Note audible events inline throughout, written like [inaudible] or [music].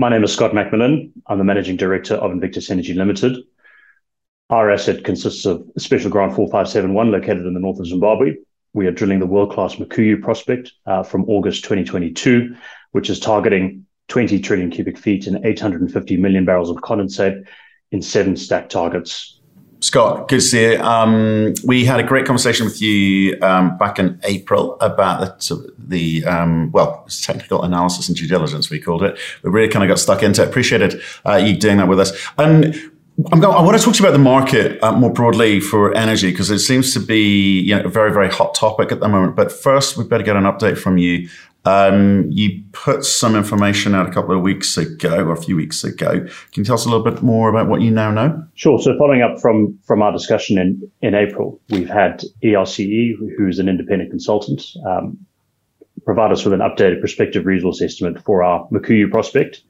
My name is Scott Macmillan. I'm the Managing Director of Invictus Energy Limited. Our asset consists of Special Grant 4571 located in the north of Zimbabwe. We are drilling the world-class Mukuyu prospect uh, from August 2022, which is targeting 20 trillion cubic feet and 850 million barrels of condensate in seven stacked targets. Scott, good to see you. Um, we had a great conversation with you um, back in April about the, the um, well, technical analysis and due diligence, we called it. We really kind of got stuck into it. Appreciated uh, you doing that with us. And I'm going, I want to talk to you about the market uh, more broadly for energy because it seems to be you know, a very, very hot topic at the moment. But first, we better get an update from you um, you put some information out a couple of weeks ago, or a few weeks ago. Can you tell us a little bit more about what you now know? Sure. So, following up from from our discussion in in April, we've had ERCE, who's an independent consultant, um, provide us with an updated prospective resource estimate for our Mukuyu prospect.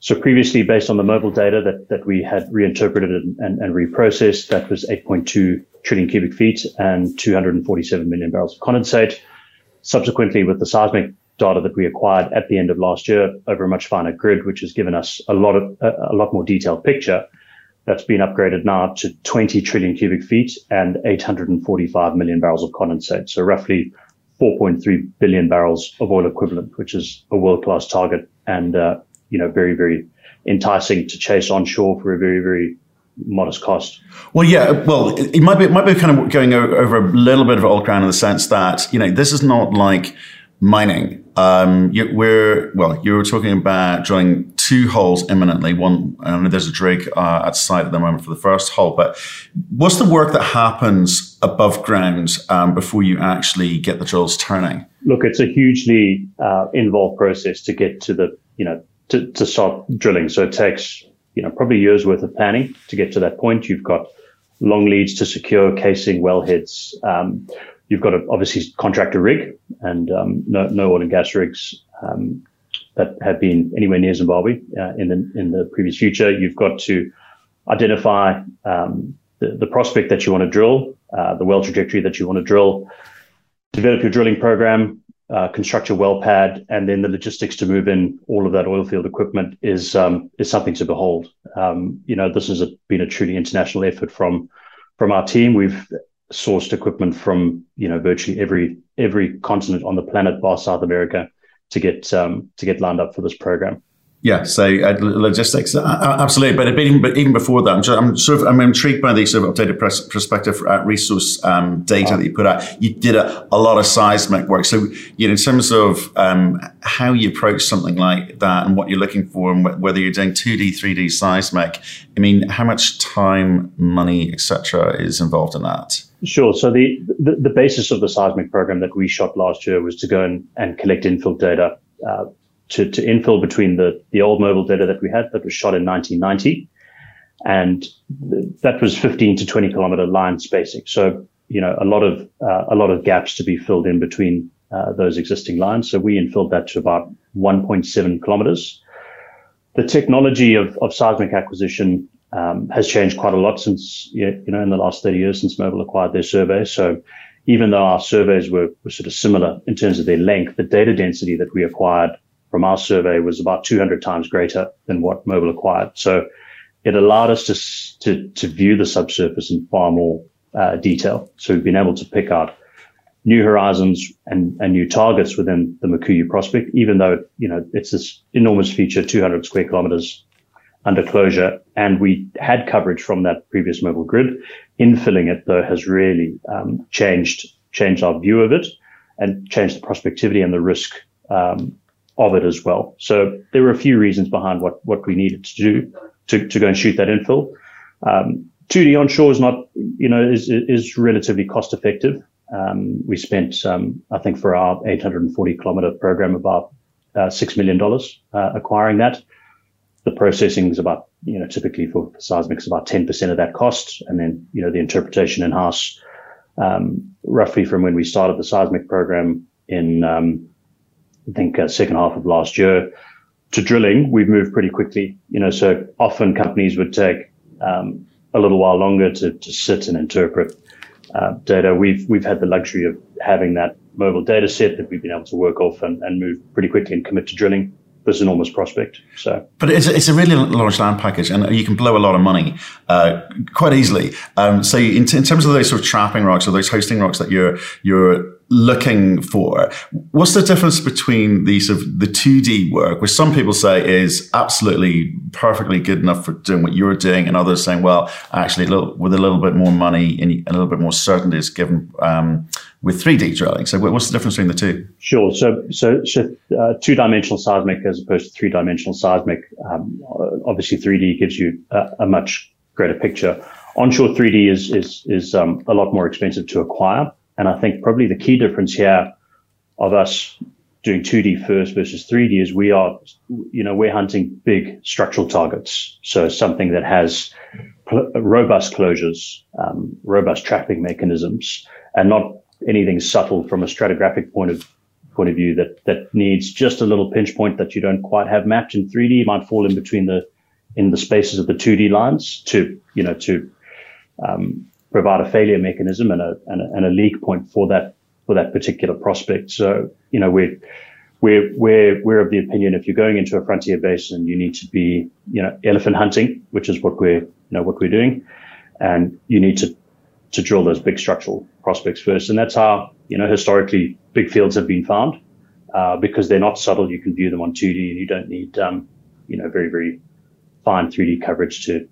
So previously, based on the Mobil data that, that we had reinterpreted and, and, and reprocessed, that was 8.2 trillion cubic feet and 247 million barrels of condensate. Subsequently, with the seismic data that we acquired at the end of last year over a much finer grid, which has given us a lot of a, lot more detailed picture, that's been upgraded now to 20 trillion cubic feet and 845 million barrels of condensate. So roughly 4.3 billion barrels of oil equivalent, which is a world-class target and, uh, you know, very, very enticing to chase onshore for a very, very modest cost. Well, yeah, well, it, might be it might be kind of going over a little bit of old ground in the sense that you know this is not like mining. Um, you, we're well, you were talking about drilling two holes imminently. One, I know there's a rig uh, at site at the moment for the first hole, but what's the work that happens above ground um, before you actually get the drills turning? Look, it's a hugely uh, involved process to get to the you know to, to start drilling. So it takes you know, probably years worth of planning to get to that point. You've got long leads to secure casing, wellheads. Um, you've got to obviously contract a rig and um, no, no oil and gas rigs um, that have been anywhere near Zimbabwe uh, in the in the previous future. You've got to identify um, the, the, prospect that you want to drill, uh, the well trajectory that you want to drill, develop your drilling program, uh, construct a well pad, and then the logistics to move in all of that oil field equipment is um, is something to behold. Um, you know, this has been a truly international effort from from our team. We've sourced equipment from you know virtually every every continent on the planet, bar South America, to get um, to get lined up for this program. Yeah, so uh, logistics, uh, uh absolutely. But even, but even before that, I'm, just, I'm sort of I'm intrigued by the sort of updated pres- perspective uh, resource um, data that you put out. You did a, a, lot of seismic work. So, you know, in terms of um, how you approach something like that and what you're looking for, and wh- whether you're doing 2D, 3D seismic, I mean, how much time, money, etc., is involved in that? Sure. So the, the, the basis of the seismic program that we shot last year was to go and, and collect infill data. Uh, to, to infill between the, the old Mobil data that we had that was shot in 1990. And that was 15 to 20 kilometer line spacing. So, you know, a lot of, uh, a lot of gaps to be filled in between uh, those existing lines. So we infilled that to about 1.7 kilometers. The technology of, of seismic acquisition um, has changed quite a lot since, you know, in the last 30 years since Mobil acquired their survey. So even though our surveys were, were sort of similar in terms of their length, the data density that we acquired from our survey was about 200 times greater than what Mobil acquired. So it allowed us to, to, to view the subsurface in far more uh, detail. So we've been able to pick out new horizons and, and new targets within the Mukuyu prospect, even though, you know, it's this enormous feature, 200 square kilometers under closure. And we had coverage from that previous Mobil grid. Infilling it though has really um, changed, changed our view of it and changed the prospectivity and the risk um, of it as well. So there were a few reasons behind what, what we needed to do to, to go and shoot that infill. Um, 2D onshore is not, you know, is, is relatively cost effective. Um, we spent, um, I think for our 840 kilometer program about uh, $6 million uh, acquiring that. The processing is about, you know, typically for seismic is about 10% of that cost. And then, you know, the interpretation in house, um, roughly from when we started the seismic program in, um, I think uh, second half of last year to drilling, we've moved pretty quickly. You know, so often companies would take um, a little while longer to, to sit and interpret uh, data. We've we've had the luxury of having that Mobil data set that we've been able to work off and, and move pretty quickly and commit to drilling this enormous prospect. So, but it's a, it's a really large land package, and you can blow a lot of money uh, quite easily. Um, so, in, t- in, terms of those sort of trapping rocks or those hosting rocks that you're you're looking for. What's the difference between these of the 2D work, which some people say is absolutely perfectly good enough for doing what you're doing, and others saying, well, actually, a little, with a little bit more money and a little bit more certainty is given um, with 3D drilling. So, what's the difference between the two? Sure. So, so, so uh, two dimensional seismic as opposed to three dimensional seismic. Um, obviously, 3D gives you a, a, much greater picture. Onshore 3D is is is um, a lot more expensive to acquire. And I think probably the key difference here of us doing 2D first versus 3D is we are, you know, we're hunting big structural targets. So something that has pl- robust closures, um, robust trapping mechanisms, and not anything subtle from a stratigraphic point of point of view that that needs just a little pinch point that you don't quite have mapped in 3D. It might fall in between the in the spaces of the 2D lines to you know to um, provide a failure mechanism and a, and a, and a leak point for that for that particular prospect. So you know we're we're we're we're of the opinion if you're going into a frontier basin, you need to be you know elephant hunting, which is what we're you know what we're doing, and you need to to drill those big structural prospects first, and that's how you know historically big fields have been found uh, because they're not subtle. You can view them on 2D, and you don't need um, you know very very fine 3D coverage to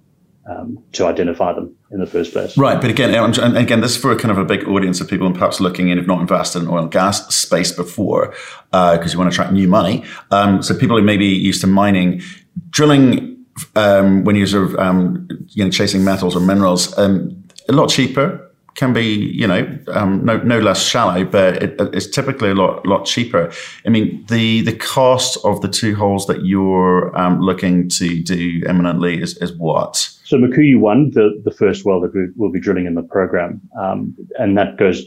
um, to identify them in the first place. Right, but again, and again, this is for a kind of a big audience of people and perhaps looking in, if not invested in oil and gas space before, because uh, you want to attract new money. Um, so people who may be used to mining, drilling um, when you're sort of um, you know chasing metals or minerals, um, a lot cheaper can be, you know, um, no, no less shallow, but it, it's typically a lot, lot cheaper. I mean, the the cost of the two holes that you're um, looking to do imminently is, is what? So Mukuyu one, the the first well that we will be drilling in the program, um, and that goes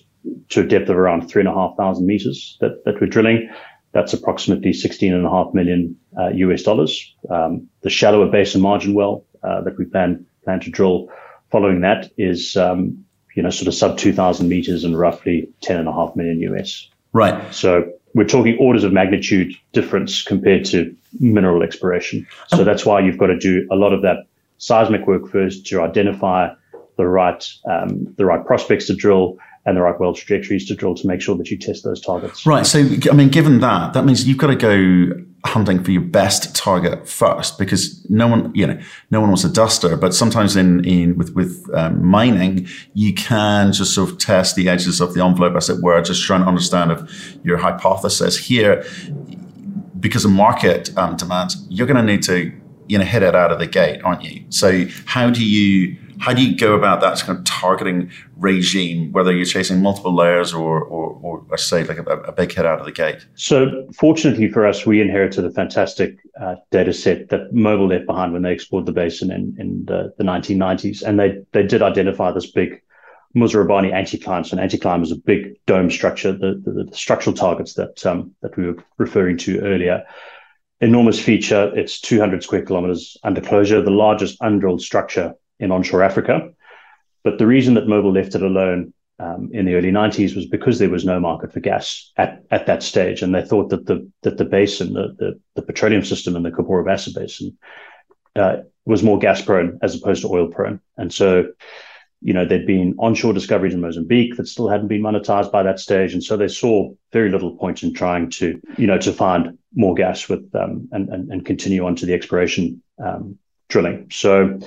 to a depth of around three and a half thousand meters that that we're drilling. That's approximately sixteen and a half million uh, US dollars. Um, the shallower basin margin well uh, that we plan plan to drill following that is um, you know, sort of sub 2,000 meters and roughly 10 and a half million US. Right. So we're talking orders of magnitude difference compared to mineral exploration. So that's why you've got to do a lot of that seismic work first to identify the right um, the right prospects to drill and the right well trajectories to drill to make sure that you test those targets. Right. So I mean, given that, that means you've got to go hunting for your best target first because no one, you know, no one wants a duster. But sometimes in, in with with um, mining, you can just sort of test the edges of the envelope, as it were, just trying to understand if your hypothesis here, because of market um, demands, you're going to need to you know hit it out of the gate, aren't you? So how do you how do you go about that kind of targeting regime, whether you're chasing multiple layers or, or, or I say, like a, a, big hit out of the gate? So, fortunately for us, we inherited a fantastic uh, data set that Mobil left behind when they explored the basin in, in the, the 1990s. And they, they did identify this big Muzarabani anticline. So, an anticline is a big dome structure, the, the, the structural targets that, um, that we were referring to earlier enormous feature. It's 200 square kilometers under closure, the largest undrilled structure in onshore Africa. But the reason that Mobil left it alone um, in the early 90s was because there was no market for gas at, at that stage. And they thought that the that the basin, the, the, the petroleum system in the Cabora Basin, uh, was more gas prone as opposed to oil prone. And so, you know, there'd been onshore discoveries in Mozambique that still hadn't been monetized by that stage. And so they saw very little point in trying to, you know, to find more gas with um, and, and, and continue on to the exploration um, drilling. So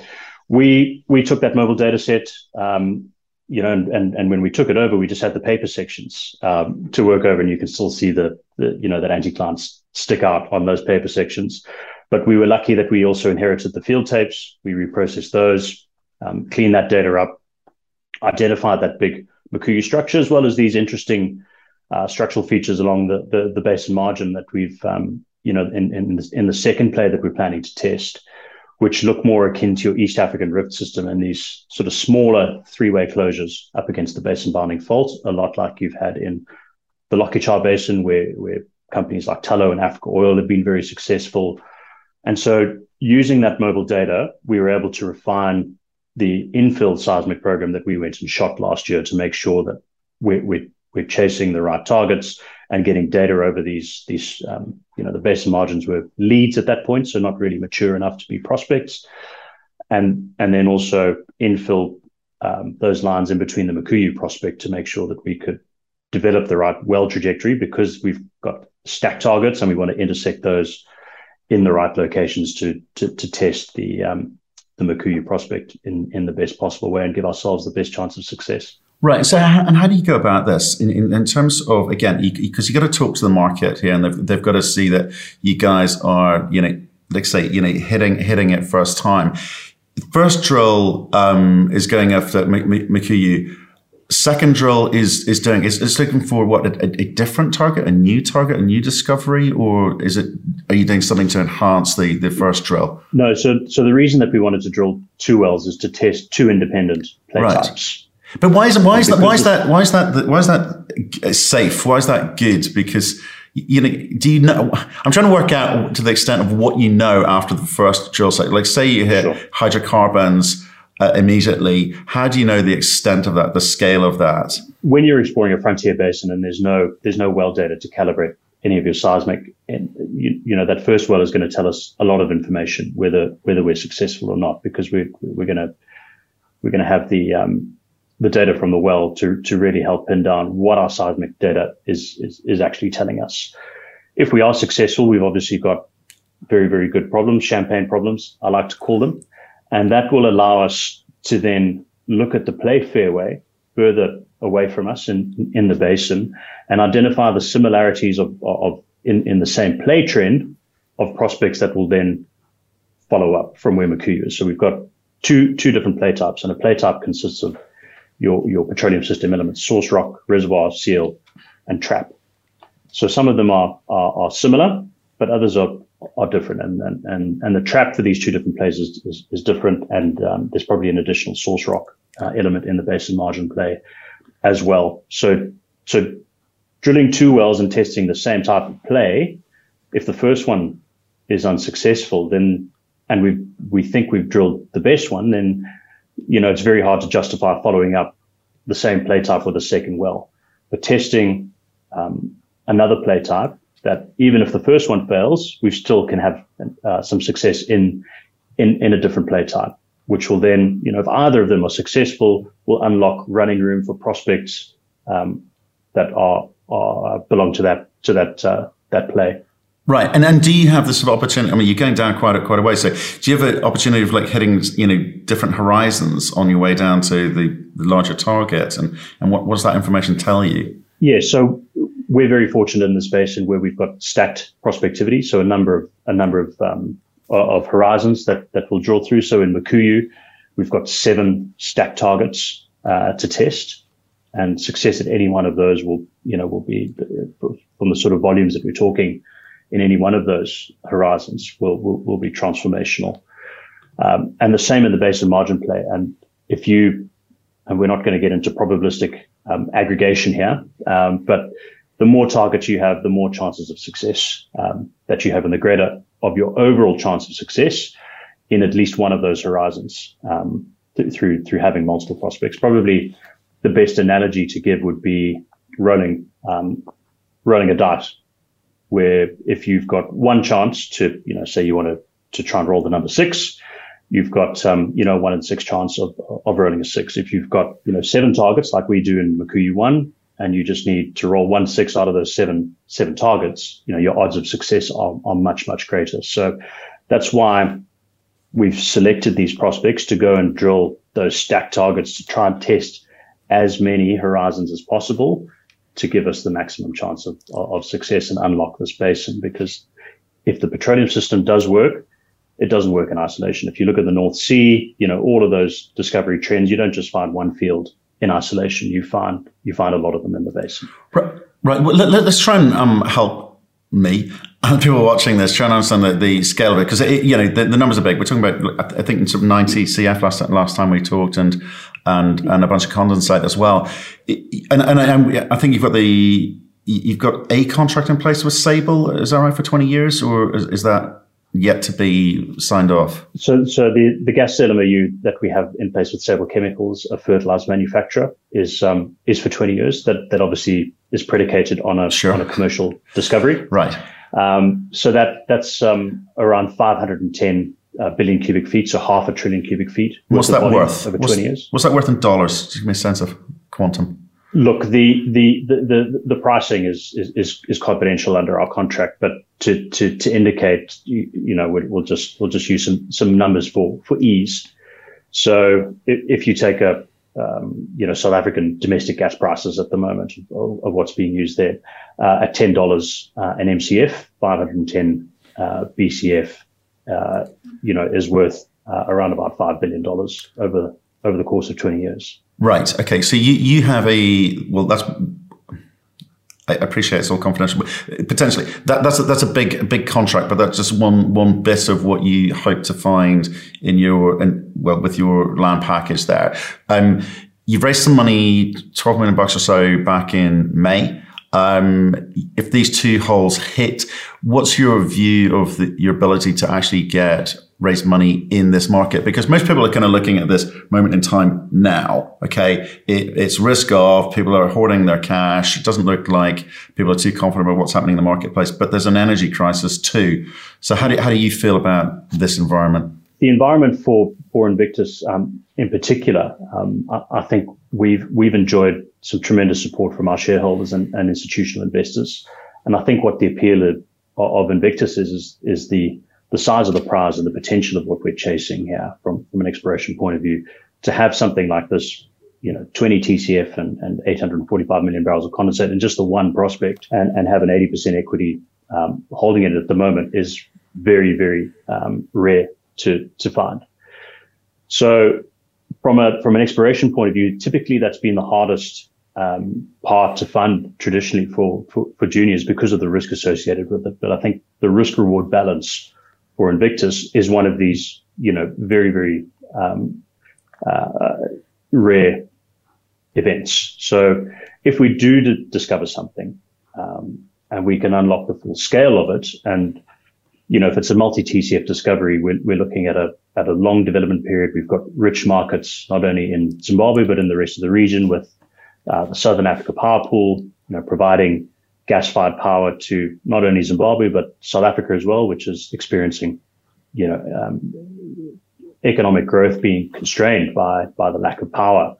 we we took that Mobil data set, um, you know, and, and and when we took it over, we just had the paper sections um, to work over, and you can still see the, the you know that anticlines stick out on those paper sections. But we were lucky that we also inherited the field tapes. We reprocessed those, um, cleaned that data up, identified that big Mukuyu structure as well as these interesting uh, structural features along the, the, the basin margin that we've um, you know in in the, in the second play that we're planning to test which look more akin to your East African rift system and these sort of smaller three-way closures up against the basin bounding fault, a lot like you've had in the Lokichar Basin, where, where companies like Tullow and Africa Oil have been very successful. And so using that Mobil data, we were able to refine the infill seismic program that we went and shot last year to make sure that we're, we're, we're chasing the right targets and getting data over these these um, you know the basin margins were leads at that point, so not really mature enough to be prospects, and and then also infill um, those lines in between the Mukuyu prospect to make sure that we could develop the right well trajectory because we've got stack targets and we want to intersect those in the right locations to to, to test the um, the Mukuyu prospect in in the best possible way and give ourselves the best chance of success. Right. So, and how do you go about this in, in, in terms of again, because you, you, got to talk to the market here, and they've, they've got to see that you guys are, you know, like say, you know, hitting hitting it first time. First drill um, is going after Mukuyu. Second drill is is doing is, is looking for what a, a, different target, a new target, a new discovery, or is it? Are you doing something to enhance the the first drill? No. So so the reason that we wanted to drill two wells is to test two independent play right. types. But why is why is that why is that why is that why is that safe? Why is that good? Because you know, do you know? I'm trying to work out to the extent of what you know after the first drill site. Like, say you hit sure. hydrocarbons uh, immediately. How do you know the extent of that, the scale of that? When you're exploring a frontier basin and there's no there's no well data to calibrate any of your seismic, and you, you know that first well is going to tell us a lot of information whether whether we're successful or not because we're we're going to we're going to have the um, the data from the well to, to really help pin down what our seismic data is, is, is actually telling us. If we are successful, we've obviously got very, very good problems, champagne problems, I like to call them. And that will allow us to then look at the play fairway further away from us in, in the basin and identify the similarities of, of in, in the same play trend of prospects that will then follow up from where Mukuyu is. So we've got two, two different play types and a play type consists of your, your petroleum system elements, source rock, reservoir, seal, and trap. So some of them are, are, are similar, but others are, are different. And, and, and, and the trap for these two different places is, is, is different. And um, there's probably an additional source rock uh, element in the basin margin play as well. So, so drilling two wells and testing the same type of play, if the first one is unsuccessful, then, and we, we think we've drilled the best one, then you know, it's very hard to justify following up the same play type with a second well. But testing um, another play type that even if the first one fails, we still can have uh, some success in, in in a different play type, which will then, you know, if either of them are successful, will unlock running room for prospects um, that are, are belong to that to that uh, that play. Right, and and do you have this sort of opportunity? I mean, you're going down quite a quite a way. So, do you have an opportunity of like hitting, you know, different horizons on your way down to the, the larger target? And and what, what does that information tell you? Yeah, so we're very fortunate in the space and where we've got stacked prospectivity. So a number of a number of um, of horizons that that will drill through. So in Mukuyu, we've got seven stacked targets uh, to test, and success at any one of those will you know will be from the sort of volumes that we're talking in any one of those horizons will, will, will be transformational. Um, and the same in the basin margin play. And if you, and we're not going to get into probabilistic um, aggregation here, um, but the more targets you have, the more chances of success um, that you have, and the greater of your overall chance of success in at least one of those horizons um, th- through through having multiple prospects. Probably the best analogy to give would be rolling um, rolling a dice where if you've got one chance to, you know, say you want to, to try and roll the number six, you've got, um, you know, one in six chance of, of rolling a six. If you've got, you know, seven targets like we do in Mukuyu one, and you just need to roll one six out of those seven, seven targets, you know, your odds of success are, are much, much greater. So that's why we've selected these prospects to go and drill those stacked targets to try and test as many horizons as possible to give us the maximum chance of, of success and unlock this basin. Because if the petroleum system does work, it doesn't work in isolation. If you look at the North Sea, you know, all of those discovery trends, you don't just find one field in isolation. You find, you find a lot of them in the basin. Right. Right. Well, let, us try and um, help me [laughs] and people watching this try and understand the, the scale of it because you know the, the, numbers are big. We're talking about I think of 90 CF last last time we talked and and and a bunch of condensate as well. And and I, I think you've got the you've got a contract in place with Sable. Is that right for 20 years or is, is that yet to be signed off? So, so the, the gas LMOU that we have in place with Sable Chemicals, a fertilizer manufacturer, is um, is for 20 years. That that obviously is predicated on a sure. on a commercial discovery. Right. Um, so that that's um, around 510 uh, billion cubic feet, so half a trillion cubic feet. What's that worth over what's, 20 years? What's that worth in dollars? Just give me a sense of quantum. Look, the the the the, pricing is, is is confidential under our contract, but to to to indicate, you, you know, we'll, we'll, just we'll just use some some numbers for for ease. So if, if you take a um, you know South African domestic gas prices at the moment of, of what's being used there uh, at ten dollars uh, an MCF, five hundred and ten uh, BCF, uh, you know, is worth uh, around about five billion dollars over over the course of twenty years. Right. Okay. So you you have a well. That's I appreciate it's all confidential, but potentially that, that's a, that's a big big contract. But that's just one one bit of what you hope to find in your in, well with your land package there. Um, you've raised some money, twelve million bucks or so, back in May. Um, if these two holes hit, what's your view of the, your ability to actually get raise money in this market? Because most people are kind of looking at this moment in time now. Okay. It, it's risk off. People are hoarding their cash. It doesn't look like people are too confident about what's happening in the marketplace, but there's an energy crisis too. So how do, how do you feel about this environment? The environment for, for Invictus, um, in particular, um, I, I, think we've, we've enjoyed some tremendous support from our shareholders and, and institutional investors. And I think what the appeal of, of Invictus is, is, is the, the size of the prize and the potential of what we're chasing here from, from an exploration point of view to have something like this, you know, 20 TCF and, and 845 million barrels of condensate in just the one prospect and, and have an 80% equity um, holding it at the moment is very, very um, rare to, to find. So from a, from an exploration point of view, typically that's been the hardest um, part to fund traditionally for, for, for juniors because of the risk associated with it. But I think the risk reward balance for Invictus is one of these, you know, very, very um, uh, rare events. So if we do d- discover something um, and we can unlock the full scale of it, and you know, if it's a multi-TCF discovery, we're, we're looking at a at a long development period. We've got rich markets not only in Zimbabwe but in the rest of the region with uh, the Southern Africa Power Pool, you know, providing gas-fired power to not only Zimbabwe but South Africa as well, which is experiencing, you know, um, economic growth being constrained by by the lack of power.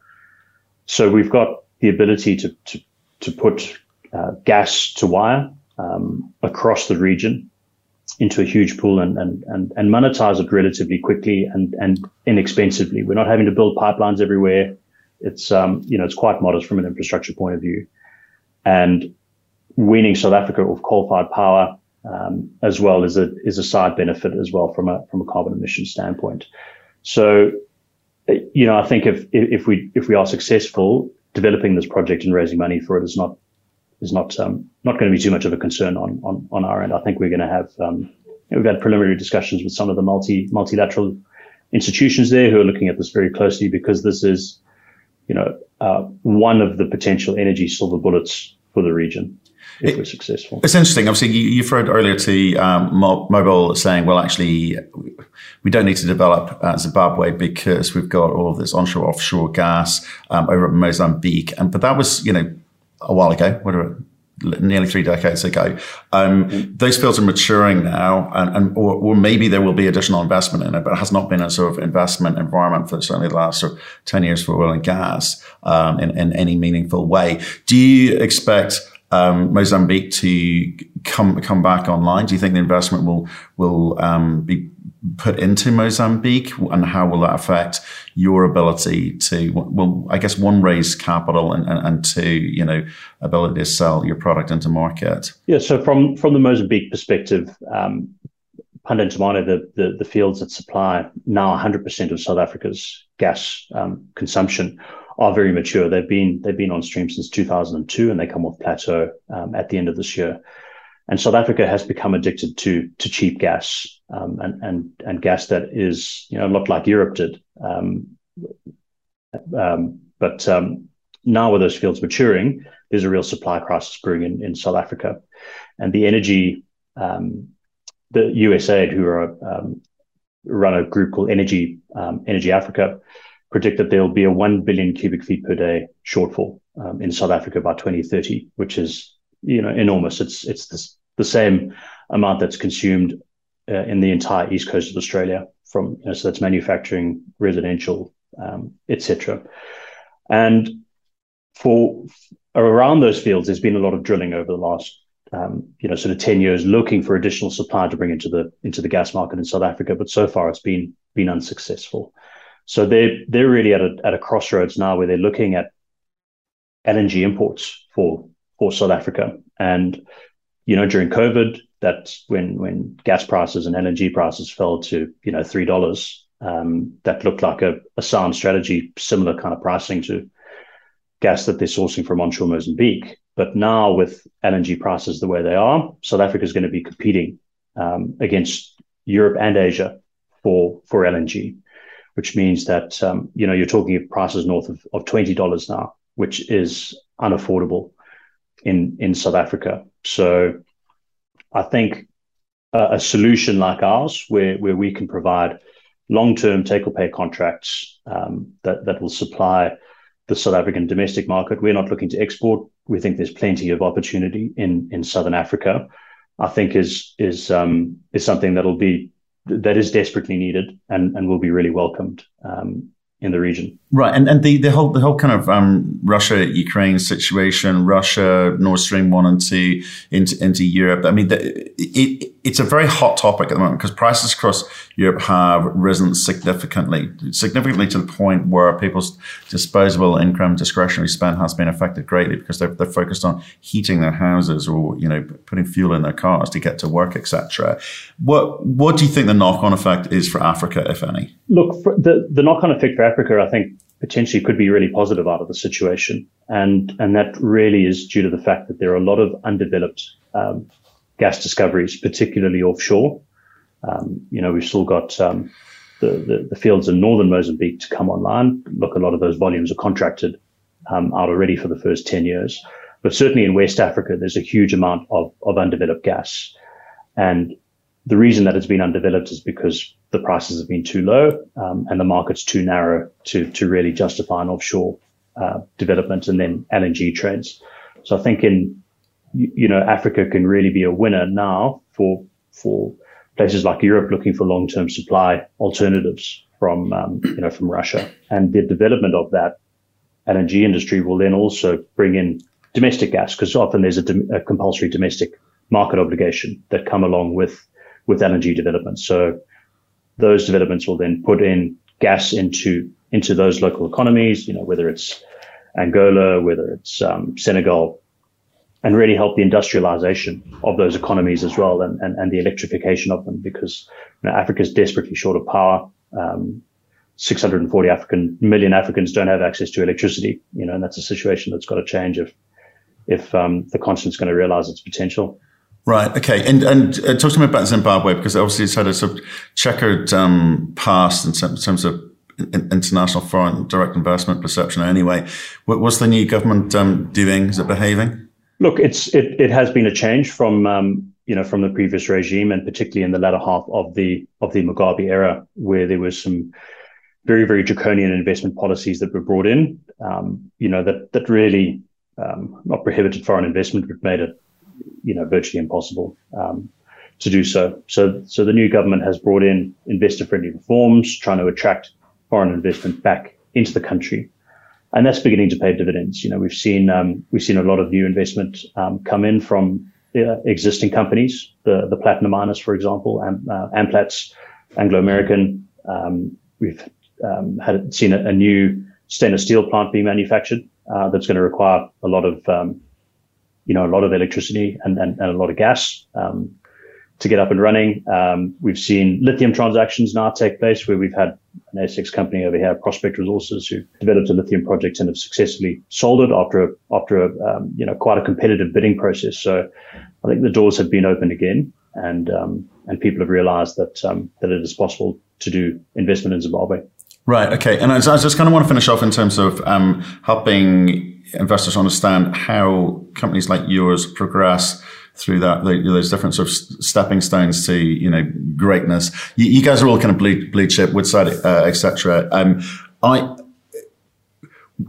So we've got the ability to to, to put uh, gas to wire um, across the region into a huge pool and, and and and monetize it relatively quickly and and inexpensively. We're not having to build pipelines everywhere. It's um, you know it's quite modest from an infrastructure point of view, and weaning South Africa of coal-fired power um, as well is a is a side benefit as well from a from a carbon emission standpoint. So, you know, I think if if we if we are successful developing this project and raising money for it is not is not um, not going to be too much of a concern on on on our end. I think we're going to have um, we've had preliminary discussions with some of the multi multilateral institutions there who are looking at this very closely because this is, you know, uh, one of the potential energy silver bullets for the region if it, we're successful. It's interesting. Obviously, you, you referred earlier to um, Mobil saying, well, actually, we don't need to develop uh, Zimbabwe because we've got all of this onshore, offshore gas um, over at Mozambique. And but that was, you know, a while ago, whatever, nearly three decades ago. Um, mm-hmm. Those fields are maturing now, and, and or, or, maybe there will be additional investment in it, but it has not been a sort of investment environment for certainly the last sort of ten years for oil and gas um, in, in any meaningful way. Do you expect? Um, Mozambique to come come back online? Do you think the investment will will um, be put into Mozambique, and how will that affect your ability to? Well, I guess one raise capital, and, and, and two, you know, ability to sell your product into market. Yeah. So from from the Mozambique perspective. Um, the, the, the fields that supply now 100% of South Africa's gas um, consumption, are very mature. They've been they've been on stream since 2002, and they come off plateau um, at the end of this year. And South Africa has become addicted to to cheap gas um, and and and gas that is you know a lot like Europe did. Um, um but um, now with those fields maturing, there's a real supply crisis brewing in, in South Africa, and the energy um, the USAID, who are run a group called Energy Energy Africa predict that there will be a 1 billion cubic feet per day shortfall um, in South Africa by 2030, which is you know enormous. It's it's the same amount that's consumed uh, in the entire east coast of Australia. From you know, so that's manufacturing, residential, um, etc. And for around those fields, there's been a lot of drilling over the last um, you know, sort of 10 years looking for additional supply to bring into the into the gas market in South Africa, but so far it's been been unsuccessful. So they're they're really at a at a crossroads now where they're looking at LNG imports for for South Africa. And you know, during COVID, that's when when gas prices and LNG prices fell to you know three dollars. Um, that looked like a, a sound strategy, similar kind of pricing to gas that they're sourcing from onshore Mozambique. But now with LNG prices the way they are, South Africa is going to be competing um, against Europe and Asia for for LNG, which means that um, you know you're talking of prices north of, of twenty dollars now, which is unaffordable in in South Africa. So I think a, solution like ours, where where we can provide long term take or pay contracts um, that that will supply the South African domestic market. We're not looking to export. We think there's plenty of opportunity in in Southern Africa. I think is is um, is something that'll be that is desperately needed and and will be really welcomed um, in the region. Right, and and the, the whole the whole kind of um, Russia Ukraine situation, Russia Nord Stream one and two into into Europe. I mean, the, it, it's a very hot topic at the moment because prices across Europe have risen significantly, significantly to the point where people's disposable income, discretionary spend has been affected greatly because they're, they're focused on heating their houses or you know putting fuel in their cars to get to work, etc. What what do you think the knock on effect is for Africa, if any? Look, the the knock on effect for Africa, I think potentially could be really positive out of the situation. And, and that really is due to the fact that there are a lot of undeveloped um, gas discoveries, particularly offshore. Um, you know, we've still got um, the, the, the, fields in northern Mozambique to come online. Look, a lot of those volumes are contracted um, out already for the first 10 years. But certainly in West Africa, there's a huge amount of, of undeveloped gas. And the reason that it's been undeveloped is because the prices have been too low um, and the market's too narrow to to really justify an offshore uh, development and then LNG trades. So I think in you know Africa can really be a winner now for for places like Europe looking for long term supply alternatives from um, you know from Russia and the development of that LNG industry will then also bring in domestic gas because often there's a, a compulsory domestic market obligation that come along with with LNG development. So those developments will then put in gas into into those local economies, you know, whether it's Angola, whether it's um, Senegal, and really help the industrialization of those economies as well and, and, and the electrification of them because you know, Africa is desperately short of power. Um, 640 African million Africans don't have access to electricity, you know, and that's a situation that's got to change if if um, the continent's going to realize its potential. Right. Okay. And and uh, talk to me about Zimbabwe because obviously it's had a sort of checkered um, past in terms of international foreign direct investment perception. Anyway, what's the new government um, doing? Is it behaving? Look, it's it, it has been a change from um, you know from the previous regime, and particularly in the latter half of the of the Mugabe era, where there was some very very draconian investment policies that were brought in. Um, you know that that really um, not prohibited foreign investment, but made it you know, virtually impossible um, to do so. So, so the new government has brought in investor-friendly reforms, trying to attract foreign investment back into the country, and that's beginning to pay dividends. You know, we've seen um, we've seen a lot of new investment um, come in from uh, existing companies, the the platinum miners, for example, Am, uh, Amplats, Anglo American. Um, we've um, had seen a, a, new stainless steel plant being manufactured uh, that's going to require a lot of um, you know, a lot of electricity and, and, and a lot of gas um, to get up and running. Um, we've seen lithium transactions now take place where we've had an ASX company over here, Prospect Resources, who developed a lithium project and have successfully sold it after a, after a, um, you know, quite a competitive bidding process. So I think the doors have been opened again and, um, and people have realized that, um, that it is possible to do investment in Zimbabwe. Right. Okay. And I just kind of want to finish off in terms of um, helping investors understand how companies like yours progress through that those different sort of stepping stones to you know greatness. You, you guys are all kind of blue blue chip, Woodside, uh, etc. Um, I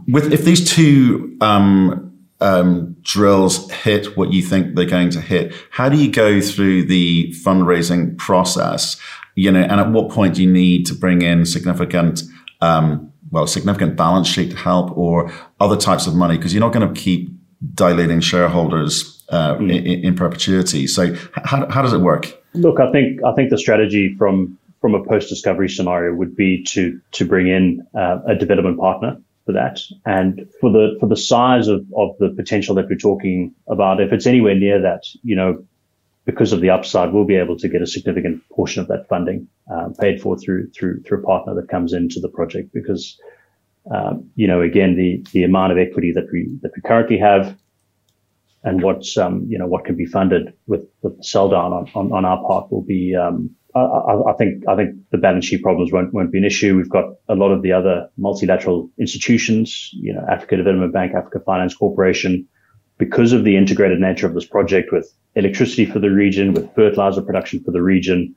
with if these two um, um, drills hit what you think they're going to hit, how do you go through the fundraising process? You know, and at what point do you need to bring in significant, um, well, significant balance sheet help, or other types of money? Because you're not going to keep dilating shareholders uh, mm. in, in, perpetuity. So, how, how does it work? Look, I think I think the strategy from from a post discovery scenario would be to to bring in uh, a development partner for that. And for the for the size of, of the potential that we're talking about, if it's anywhere near that, you know, because of the upside, we'll be able to get a significant portion of that funding um, paid for through through through a partner that comes into the project. Because um, you know, again, the the amount of equity that we that we currently have, and what's um, you know what can be funded with with the sell down on, on, on our part will be um, I, I, think I think the balance sheet problems won't won't be an issue. We've got a lot of the other multilateral institutions, you know, Africa Development Bank, Africa Finance Corporation, because of the integrated nature of this project with electricity for the region, with fertilizer production for the region,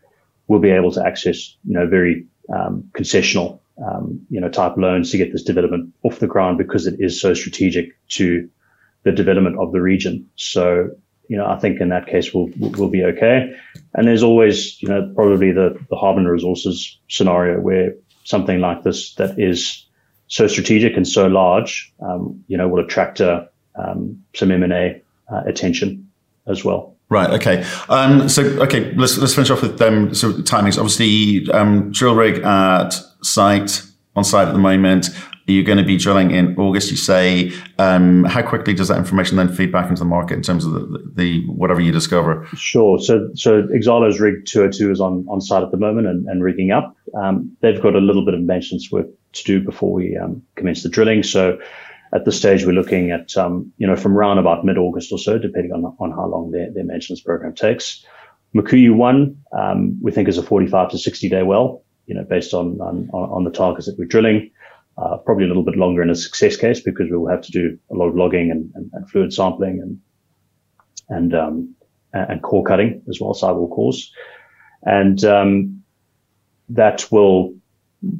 we'll be able to access, you know, very um, concessional, um, you know, type loans to get this development off the ground because it is so strategic to the development of the region. So you know, I think in that case we'll we'll be okay. And there's always, you know, probably the the Hardman Resources scenario where something like this that is so strategic and so large, um, you know, will attract um, some M and A uh, attention as well. Right. Okay. Um, so, okay, let's let's finish off with them. So, timings. Obviously, um, drill rig at site on site at the moment. You're going to be drilling in August, you say. Um, how quickly does that information then feed back into the market in terms of the, the whatever you discover? Sure. So, so Exalo's rig 202 is on, on site at the moment and, and rigging up. Um, they've got a little bit of maintenance work to do before we um, commence the drilling. So, at this stage, we're looking at, um, you know, from around about mid-August or so, depending on, on how long their, their maintenance program takes. Mukuyu 1, um, we think is a 45 to 60 day well, you know, based on, on, on the targets that we're drilling uh, probably a little bit longer in a success case because we will have to do a lot of logging and, and, and fluid sampling and and um, and core cutting as well, sidewall cores, and um, that will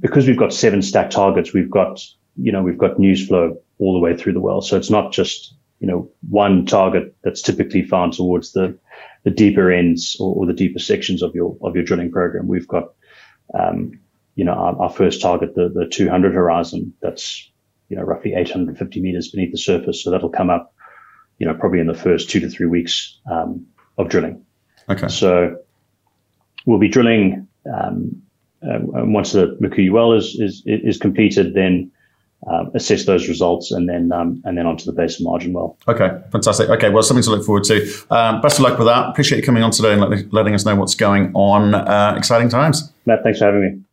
because we've got seven stack targets, we've got you know we've got news flow all the way through the well, so it's not just you know one target that's typically found towards the the deeper ends or, or the deeper sections of your of your drilling program. We've got um, you know, our, our first target, the, the 200 horizon, that's, you know, roughly 850 meters beneath the surface. So that'll come up, you know, probably in the first two to three weeks um, of drilling. Okay. So we'll be drilling, um, and once the Mukuyu well is, is, is completed, then um, assess those results and then um, and then onto the base margin well. Okay, fantastic. Okay, well, something to look forward to. Um, best of luck with that. Appreciate you coming on today and letting, letting us know what's going on. Uh, exciting times. Matt, thanks for having me.